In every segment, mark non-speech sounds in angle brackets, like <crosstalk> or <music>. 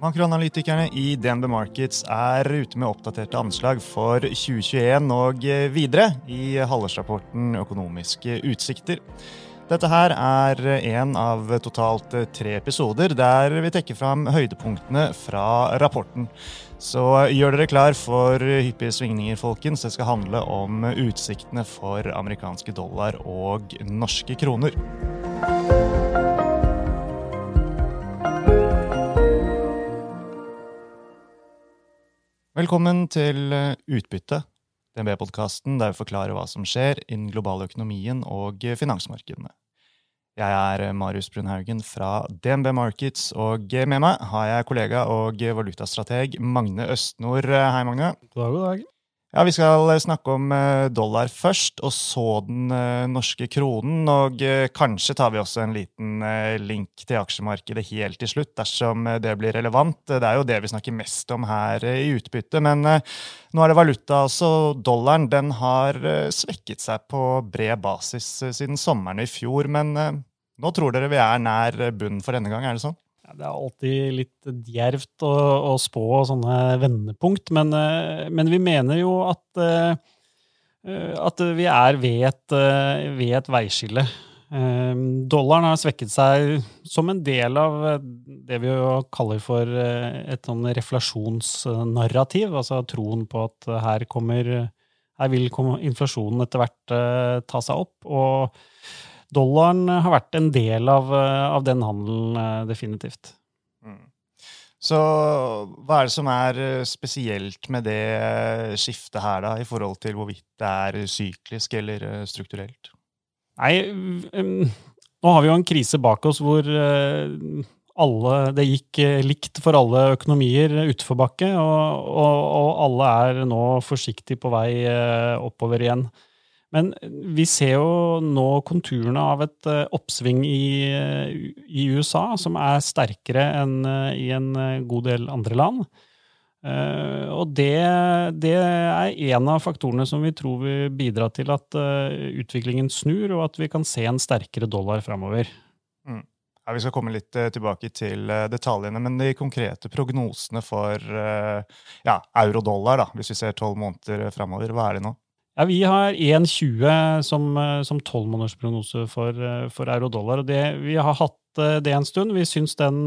Makroanalytikerne i DNB Markets er ute med oppdaterte anslag for 2021 og videre i halvårsrapporten Økonomiske utsikter. Dette her er en av totalt tre episoder der vi trekker fram høydepunktene fra rapporten. Så gjør dere klar for hyppige svingninger, folkens. Det skal handle om utsiktene for amerikanske dollar og norske kroner. Velkommen til eh, Utbytte, DNB-podkasten der vi forklarer hva som skjer i den globale økonomien og finansmarkedene. Jeg er eh, Marius Brunhaugen fra DNB Markets, og med meg har jeg kollega og valutastrateg Magne Østnord. Hei, Magne. God dag, god dag. Ja, Vi skal eh, snakke om eh, dollar først, og så den eh, norske kronen. Og kanskje tar vi også en liten link til aksjemarkedet helt til slutt, dersom det blir relevant. Det er jo det vi snakker mest om her i utbytte. Men nå er det valuta også. Dollaren den har svekket seg på bred basis siden sommeren i fjor. Men nå tror dere vi er nær bunnen for denne gang, er det sånn? Det er alltid litt djervt å, å spå sånne vendepunkt, men, eh, men, vi mener jo at, eh, at vi er ved et, eh, ved et veiskille. Dollaren har svekket seg som en del av det vi jo kaller for et sånn reflasjonsnarrativ, altså troen på at her, kommer, her vil inflasjonen etter hvert ta seg opp. og dollaren har vært en del av, eh, av den handelen, eh, definitivt. Mm. Så hva er det som er eh, spesielt med det skiftet her, da, i forhold til hvorvidt det er syklisk eller strukturelt? Nei, nå har vi jo en krise bak oss hvor alle, det gikk likt for alle økonomier utforbakke, og, og, og alle er nå forsiktig på vei oppover igjen. Men vi ser jo nå konturene av et eh, oppsving i, eh, i USA som er sterkere enn eh, i en god del andre land. Og det, det, er en av faktorene som vi tror vil bidra til at utviklingen snur, og at vi kan se en sterkere dollar framover. Mm. Ja, vi skal komme litt tilbake til detaljene, men de konkrete prognosene for ja, euro-dollar, hvis vi ser tolv måneder framover, hva er det nå? Ja, Vi har 1,20 som, som 12-månedersprognose for, eh, for euro-dollar. og det, Vi har hatt eh, det en stund. Vi syns den,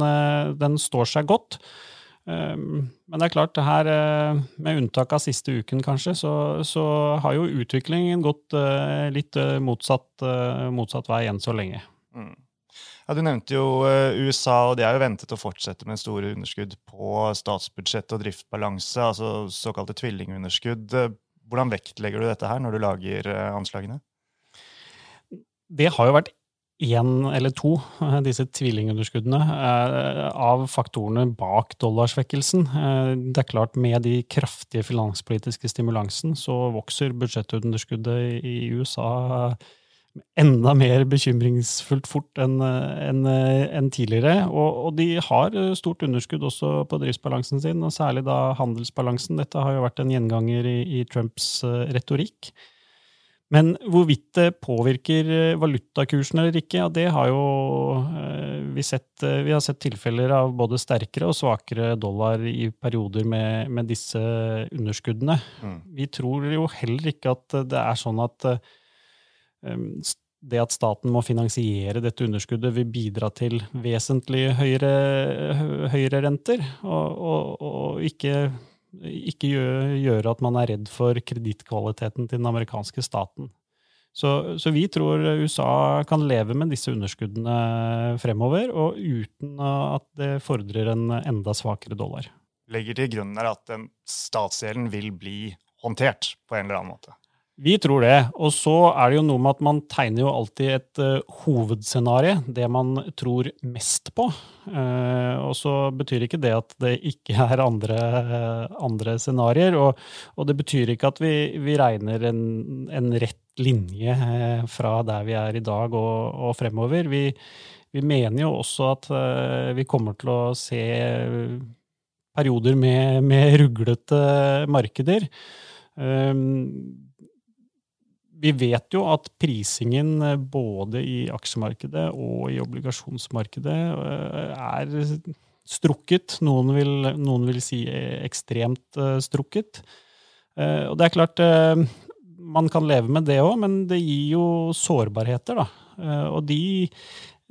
den står seg godt. Ehm, men det er klart, det her, med unntak av siste uken kanskje, så, så har jo utviklingen gått litt motsatt, motsatt vei enn så lenge. Mm. Ja, Du nevnte jo USA, og de er jo ventet å fortsette med store underskudd på statsbudsjett og driftbalanse, altså såkalte tvillingunderskudd. Hvordan vektlegger du dette her når du lager eh, anslagene? Det har jo vært én eller to, eh, disse tvillingunderskuddene, eh, av faktorene bak dollarsvekkelsen. Det er klart, med de kraftige finanspolitiske stimulansen så vokser budsjettunderskuddet i USA enda mer bekymringsfullt fort enn en, en tidligere. Og, og, de har stort underskudd også på driftsbalansen sin, og særlig da handelsbalansen. Dette har jo vært en gjenganger i, i Trumps eh, retorikk. Men hvorvidt det påvirker eh, valutakursen eller ikke, ja, det har jo eh, vi sett. Vi har sett tilfeller av både sterkere og svakere dollar i perioder med, med disse underskuddene. Mm. Vi tror jo heller ikke at det er sånn at det at staten må finansiere dette underskuddet, vil bidra til vesentlig høyere, høyere renter, og, og, og ikke, ikke gjøre, at man er redd for kredittkvaliteten til den amerikanske staten. Så, så, vi tror USA kan leve med disse underskuddene fremover, og uten at det fordrer en enda svakere dollar. Legger til grunn at statsgjelden vil bli håndtert på en eller annen måte? Vi tror det. Og så er det jo noe med at man tegner jo alltid et uh, hovedscenario, det man tror mest på. Uh, og så betyr ikke det at det ikke er andre, uh, andre scenarioer. Og, og, det betyr ikke at vi, vi regner en, en, rett linje fra der vi er i dag og, og fremover. Vi, vi, mener jo også at vi kommer til å se perioder med, med ruglete markeder. Um, vi vet jo at prisingen eh, både i aksjemarkedet og i obligasjonsmarkedet eh, er strukket. Noen vil, noen vil si ekstremt strukket. Og det er klart, man kan leve med det òg, men det gir jo sårbarheter, da. Og de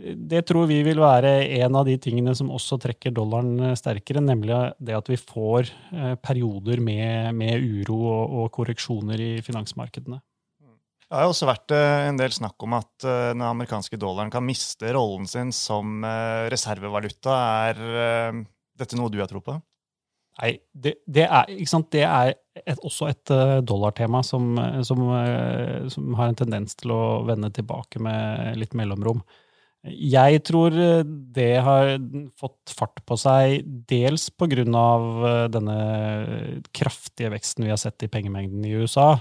det tror vi vil være en av de tingene som også trekker dollaren eh, sterkere, nemlig det at vi får eh, perioder med, med uro og, og, korreksjoner i finansmarkedene. Det har jo også vært eh, en del snakk om at den amerikanske dollaren kan miste rollen sin som reservevaluta. Er dette noe du har tro på? Nei, det, det, er, det er et, også et dollartema som, som, som, har en tendens til å vende tilbake med litt mellomrom. Jeg tror eh, det har fått fart på seg dels på grunn av eh, denne kraftige veksten vi har sett i pengemengden i USA.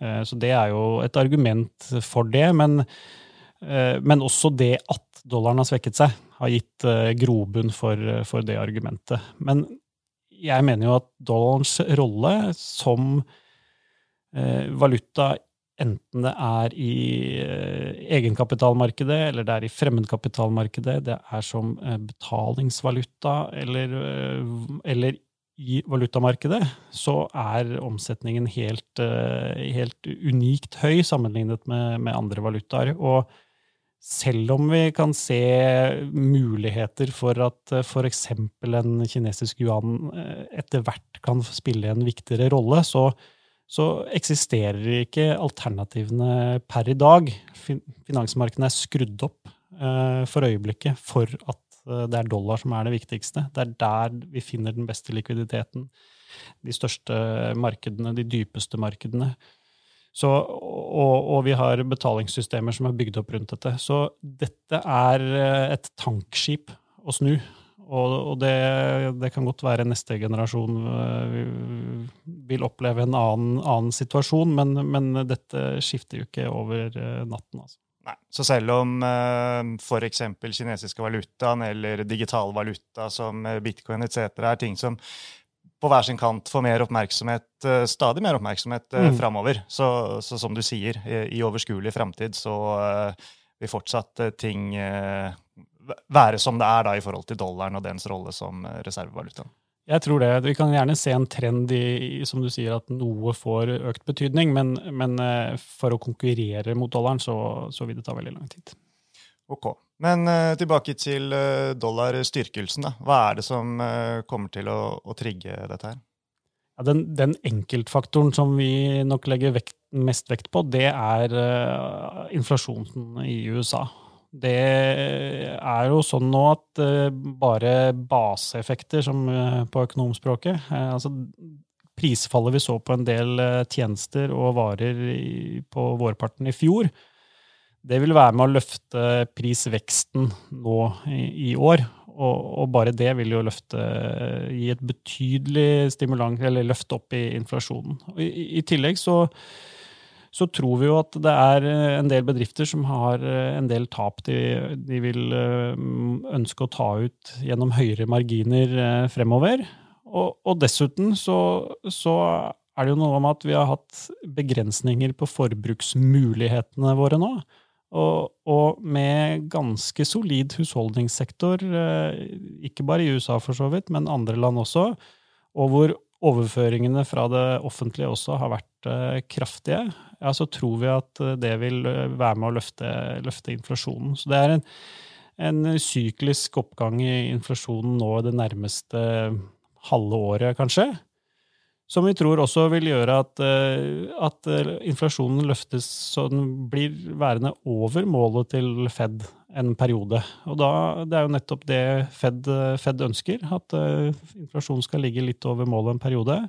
Eh, så det er jo et argument for det. Men, men også det at dollaren har svekket seg, har gitt grobunn for, for det argumentet. Men jeg mener jo at dollarens rolle som valuta enten det er i eh, egenkapitalmarkedet eller det er i fremmedkapitalmarkedet, det er som eh, betalingsvaluta eller, eh, eller i valutamarkedet, så er omsetningen helt, helt unikt høy sammenlignet med, med, andre valutaer. Og selv om vi kan se muligheter for at f.eks. en kinesisk yuan etter hvert kan spille en viktigere rolle, så, så eksisterer ikke alternativene per i dag. Finansmarkedene er skrudd opp eh, for øyeblikket for at eh, det er dollar som er det viktigste. Det er der vi finner den beste likviditeten. De største markedene, de dypeste markedene. Så, og, og, vi har betalingssystemer som er bygd opp rundt dette. Så dette er eh, et tankskip å snu. Og, og det, det, kan godt være neste generasjon uh, vil oppleve en annen, annen situasjon, men, men, dette skifter jo ikke over natten. altså. Nei, Så selv om uh, eh, f.eks. kinesiske valutaen eller digital valuta som bitcoin etc. er ting som på hver sin kant får mer oppmerksomhet, stadig mer oppmerksomhet uh, mm. framover, så, så, som du sier, i, overskuelig framtid så vil fortsatt ting være som det er da i forhold til dollaren og dens rolle som eh, reservevaluta? Jeg tror det. Vi kan gjerne se en trend i, som du sier, at noe får økt betydning, men, men eh, for å konkurrere mot dollaren, så, så, vil det ta veldig lang tid. Ok. Men uh, tilbake til uh, dollarstyrkelsen. da. Hva er det som uh, kommer til å, å, trigge dette her? Ja, den, den, enkeltfaktoren som vi nok legger vekt, mest vekt på, det er inflasjonen i USA. Det er jo sånn nå at uh, bare baseeffekter, som uh, på økonomspråket uh, altså Prisfallet vi så på en del tjenester og varer på vårparten i fjor, det vil være med å løfte prisveksten nå i, år. Og, bare det vil jo løfte, gi et betydelig stimulans, eller løft opp i inflasjonen. I tillegg så så tror vi jo at det er eh, en del bedrifter som har eh, en del tap de, de vil eh, ønske å ta ut gjennom høyere marginer fremover. Og, og dessuten så, så, er det jo noe om at vi har hatt begrensninger på forbruksmulighetene våre nå. Og, og, med ganske solid husholdningssektor, ikke bare i USA for så vidt, men andre land også, og hvor overføringene fra det offentlige også har vært uh, kraftige, ja, så tror vi at eh, det vil uh, være med å løfte, løfte, inflasjonen. Så det er en, en syklisk oppgang i inflasjonen nå det nærmeste halve året, kanskje. Som vi tror også vil gjøre at, at inflasjonen løftes så den blir værende over målet til Fed en periode. Og da, det er jo nettopp det Fed, Fed ønsker, at uh, inflasjonen skal ligge litt over målet en periode.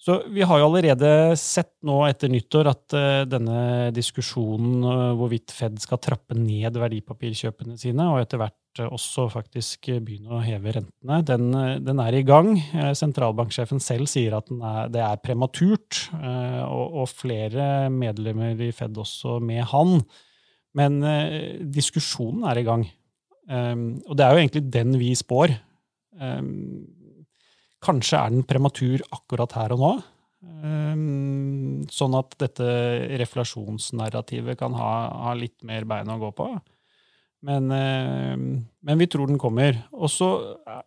Så vi har jo allerede sett nå etter nyttår at uh, denne diskusjonen uh, hvorvidt Fed skal trappe ned verdipapirkjøpene sine, og etter hvert også faktisk begynne å heve rentene, den, den er i gang. Sentralbanksjefen selv sier at er, det er prematurt, og, og flere medlemmer i Fed også med han men eh, diskusjonen er i gang. Um, og det er jo egentlig den vi spår. Um, kanskje er den prematur akkurat her og nå. Um, sånn at dette reflasjonsnarrativet kan ha, ha, litt mer bein å gå på. Men, men, vi tror den kommer. Og så eh,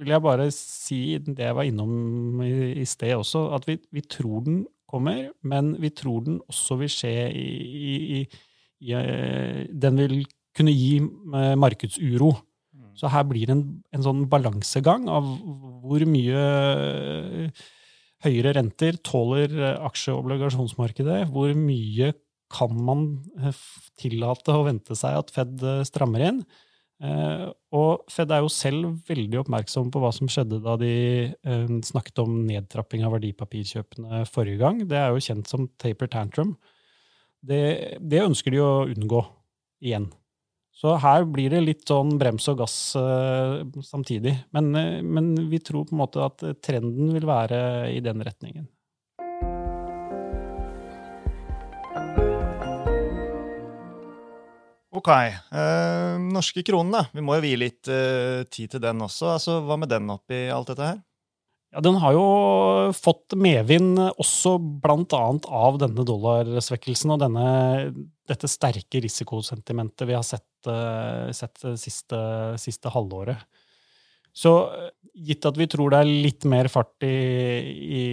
vil jeg bare si det jeg var innom i sted også, at vi, vi, tror den kommer, men vi tror den også vil skje i, i, i eh, Den vil kunne gi markedsuro. Mm. Så her blir det en, en sånn balansegang av hvor mye høyere renter tåler aksje- og obligasjonsmarkedet, hvor mye kan man eh, tillate å vente seg at Fed eh, strammer inn? Eh, og Fed er jo selv veldig oppmerksom på hva som skjedde da de snakket om nedtrapping av verdipapirkjøpene forrige gang. Det er jo kjent som taper tantrum. Det, det ønsker de å unngå igjen. Så her blir det litt sånn brems og gass samtidig. Men, men vi tror på en måte at trenden vil være i den retningen. Ok. Eh, norske kronen, da. Vi må jo vie litt eh, tid til den også. Altså, Hva med den oppi alt dette her? Ja, Den har jo fått medvind også annet av denne dollarsvekkelsen og denne, dette sterke risikosentimentet vi har sett, uh, sett siste, siste halvåret. Så gitt at vi tror det er litt mer fart i, i,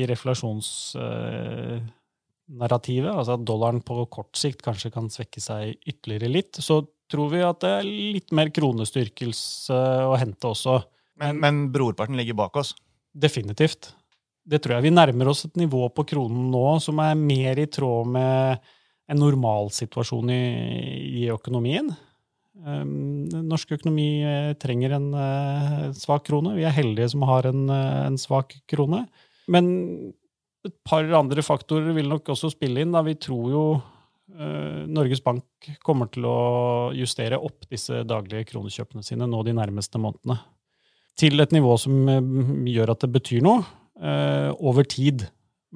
i reflasjonsnarrativet, Uh, altså at dollaren på kort sikt kanskje kan svekke seg ytterligere litt, så tror vi at det er litt mer kronestyrkelse å hente også. Men, men brorparten ligger bak oss? Definitivt. Det tror jeg. Vi nærmer oss et nivå på kronen nå som er mer i tråd med en normalsituasjon i, i økonomien. Um, norsk økonomi eh, trenger en uh, svak krone. Vi er heldige som har en, uh, en svak krone. Men et par andre faktorer vil nok også spille inn. Da. Vi tror jo eh, Norges Bank kommer til å justere opp disse daglige kronekjøpene sine nå de nærmeste månedene. Til et nivå som eh, gjør at det betyr noe eh, over tid.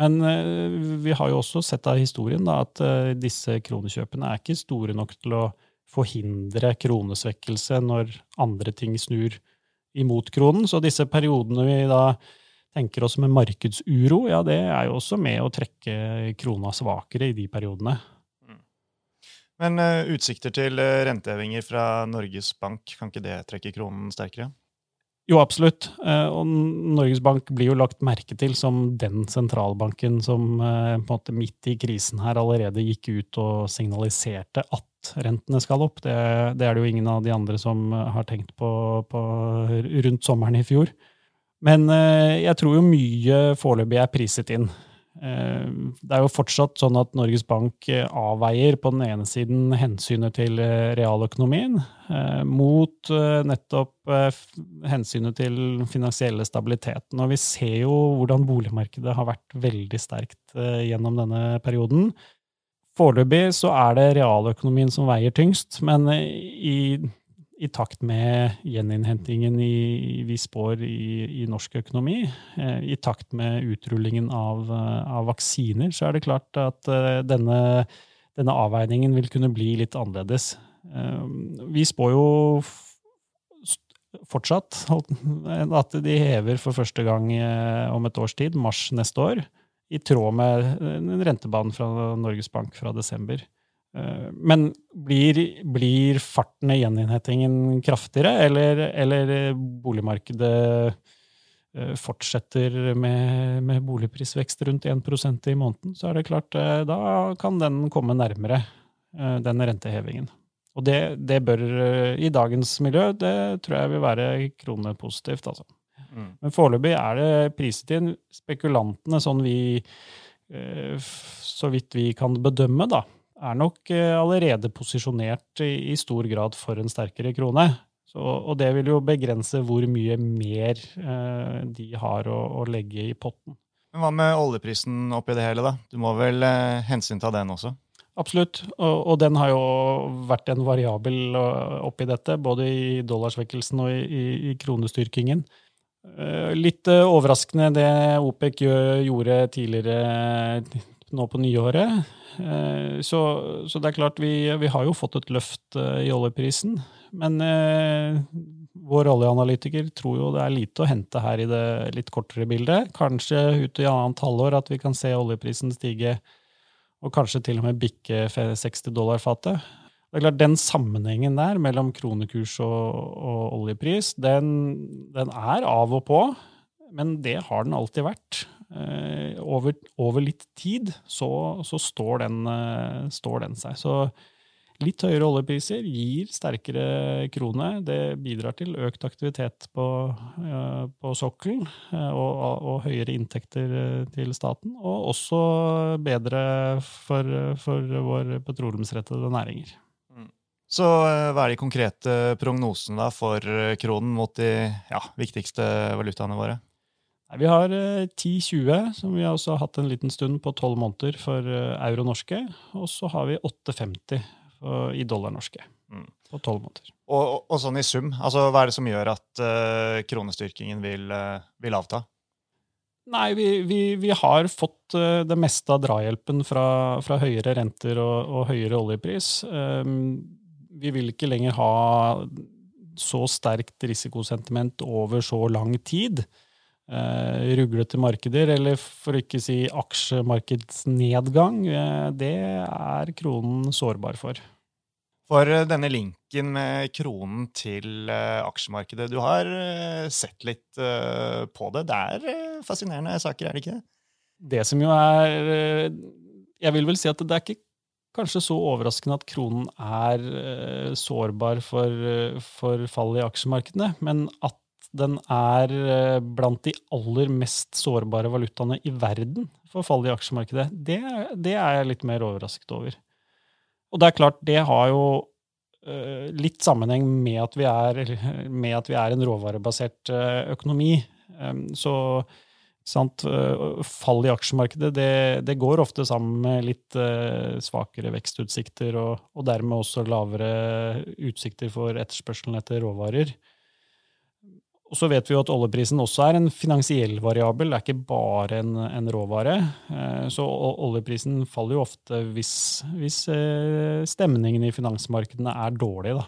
Men eh, vi har jo også sett av historien da, at disse kronekjøpene er ikke store nok til å forhindre kronesvekkelse når andre ting snur imot kronen. Så disse periodene vi da tenker oss med markedsuro, ja, det er jo også med å trekke krona svakere i de periodene. Mm. Men utsikter til rentehevinger fra Norges Bank, kan ikke det trekke kronen sterkere? Jo, absolutt. Uh, og Norges Bank blir jo lagt merke til som den sentralbanken som på en måte midt i krisen her allerede gikk ut og signaliserte at rentene skal opp. Det, det er det jo ingen av de andre som har tenkt på, på rundt sommeren i fjor. Men eh, jeg tror jo mye foreløpig er priset inn. Eh, det er jo fortsatt sånn at Norges Bank eh, avveier på den ene siden hensynet til realøkonomien mot nettopp hensynet til den finansielle stabiliteten. Og vi ser jo hvordan boligmarkedet har vært veldig sterkt gjennom denne perioden. Foreløpig så er det realøkonomien som veier tyngst, men i i takt med gjeninnhentingen i, vi spår i, i norsk økonomi, eh, i takt med utrullingen av, eh, av, vaksiner, så er det klart at eh, denne, denne, avveiningen vil kunne bli litt annerledes. Vi spår jo fortsatt at de hever for første gang om et års tid, mars neste år, i tråd med rentebanen fra Norges Bank fra desember. Eh, men blir, blir farten i gjeninnhetingen kraftigere, eller, eller boligmarkedet eh, fortsetter med, med, boligprisvekst rundt 1 i måneden, så er det klart eh, da kan den komme nærmere den rentehevingen. Og det, det bør i dagens miljø, det tror jeg vil være kronepositivt, altså. Mm. Men foreløpig er det priset inn. Spekulantene, sånn vi Så vidt vi kan bedømme, da, er nok eh, allerede posisjonert i, stor grad for en sterkere krone. Så, og det vil jo begrense hvor mye mer eh, de har å, å, legge i potten. Men Hva med oljeprisen oppi det hele, da? Du må vel eh, hensynta den også? Absolutt, og, og, den har jo vært en variabel eh, oppi dette, både i dollarsvekkelsen og i, i, i kronestyrkingen. Eh, litt overraskende det OPEC gjorde tidligere nå på nyåret. Eh, så, så, det er klart, vi, vi, har jo fått et løft eh, i oljeprisen. Men eh, vår oljeanalytiker tror jo det er lite å hente her i det litt kortere bildet. Kanskje ut i annet halvår at vi kan se oljeprisen stige, og kanskje til og med bikke 60 dollar fatet. Det er klart, Den sammenhengen der mellom kronekurs og, og oljepris, den, den, er av og på. Men det har den alltid vært. Eh, over, over, litt tid så, så står, den, eh, står, den, seg. Så litt høyere oljepriser gir sterkere krone. Det bidrar til økt aktivitet på, eh, på sokkelen og, og, høyere inntekter til staten. Og også bedre for, for våre petroleumsrettede næringer. Mm. Så hva er de konkrete prognosene for kronen mot de ja, viktigste valutaene våre? Vi har 10-20, eh, som vi også har hatt en liten stund på tolv måneder for eh, euro norske. Og så har vi 8,50 i dollar norske mm. på tolv måneder. Og, og, og, sånn i sum, altså hva er det som gjør at uh, kronestyrkingen vil, uh, vil, avta? Nei, vi, vi, vi har fått uh, det meste av drahjelpen fra, fra høyere renter og, og høyere oljepris. Um, vi vil ikke lenger ha så sterkt risikosentiment over så lang tid eh, ruglete markeder, eller for å ikke si aksjemarkedsnedgang, eh, det er kronen sårbar for. For eh, denne linken med kronen til eh, aksjemarkedet, du har eh, sett litt på det. Det er fascinerende saker, er det ikke det? Det som jo er Jeg vil vel si at det er ikke kanskje så overraskende at kronen er sårbar for, for fall i aksjemarkedene, men at den er eh, blant de aller mest sårbare valutaene i verden for fall i aksjemarkedet. Det, det, er jeg litt mer overrasket over. Og det er klart, det har jo uh, litt sammenheng med at, vi er, <laughs> at vi er en råvarebasert uh, økonomi. Så sant, fall i aksjemarkedet det, det, går ofte sammen med litt svakere vekstutsikter, og, og dermed også lavere utsikter for etterspørselen etter råvarer. Og så vet vi jo at oljeprisen også er en finansiell variabel, det er ikke bare en, en råvare. Eh, så oljeprisen faller jo ofte hvis, hvis eh, stemningen i finansmarkedene er dårlig. Da.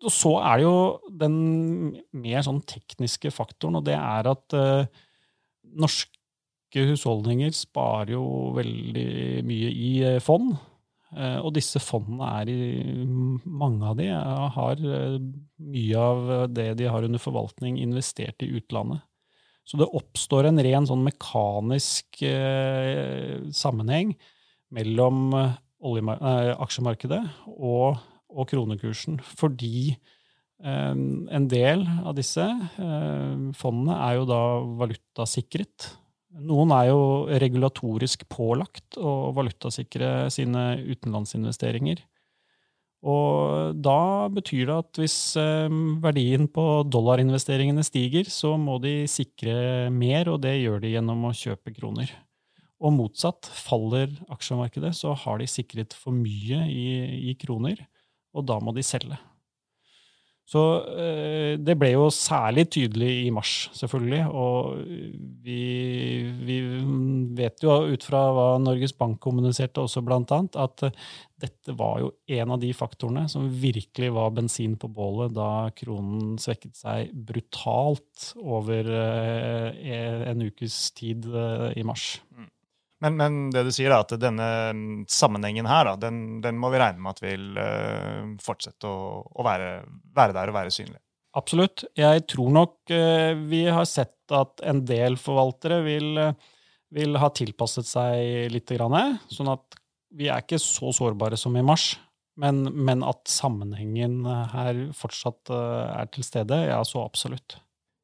Og så er det jo den mer sånn tekniske faktoren, og det er at uh, norske husholdninger sparer jo veldig mye i fond. Eh, og disse fondene er i Mange av de har eh, mye av det de har under forvaltning, investert i utlandet. Så det oppstår en ren sånn mekanisk eh, sammenheng mellom aksjemarkedet og, og, kronekursen. Fordi eh, en del av disse eh, fondene er jo da valutasikret. Noen er jo regulatorisk pålagt å valutasikre sine utenlandsinvesteringer. Og da betyr det at hvis eh, verdien på dollarinvesteringene stiger, så må de sikre mer, og det gjør de gjennom å kjøpe kroner. Og motsatt, faller aksjemarkedet, så har de sikret for mye i, i kroner, og da må de selge. Så eh, det ble jo særlig tydelig i mars, selvfølgelig. Og vi, vi, vet jo ut fra hva Norges Bank kommuniserte også, blant annet, at dette var jo en av de faktorene som virkelig var bensin på bålet da kronen svekket seg brutalt over eh, en ukes tid eh, i mars. Mm. Men, men, det du sier, er at denne sammenhengen her, da, den, den, må vi regne med at vil uh, fortsette å, å være, være, der og være synlig? Absolutt. Jeg tror nok uh, vi har sett at en del forvaltere vil, vil ha tilpasset seg litt. Sånn at vi er ikke så sårbare som i mars. Men, men at sammenhengen her fortsatt er til stede, ja, så absolutt.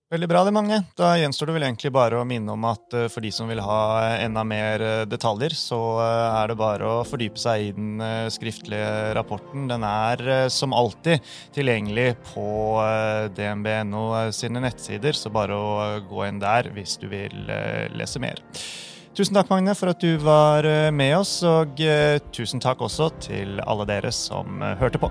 Veldig bra, det, Magne. Da gjenstår det vel egentlig bare å minne om at uh, for de som vil ha enda mer uh, detaljer, så er det bare å fordype seg i den skriftlige rapporten. Den er som alltid tilgjengelig på dnb.no sine nettsider, så bare å gå inn der hvis du vil lese mer. Tusen takk, Magne, for at du var med oss, og tusen takk også til alle dere som hørte på.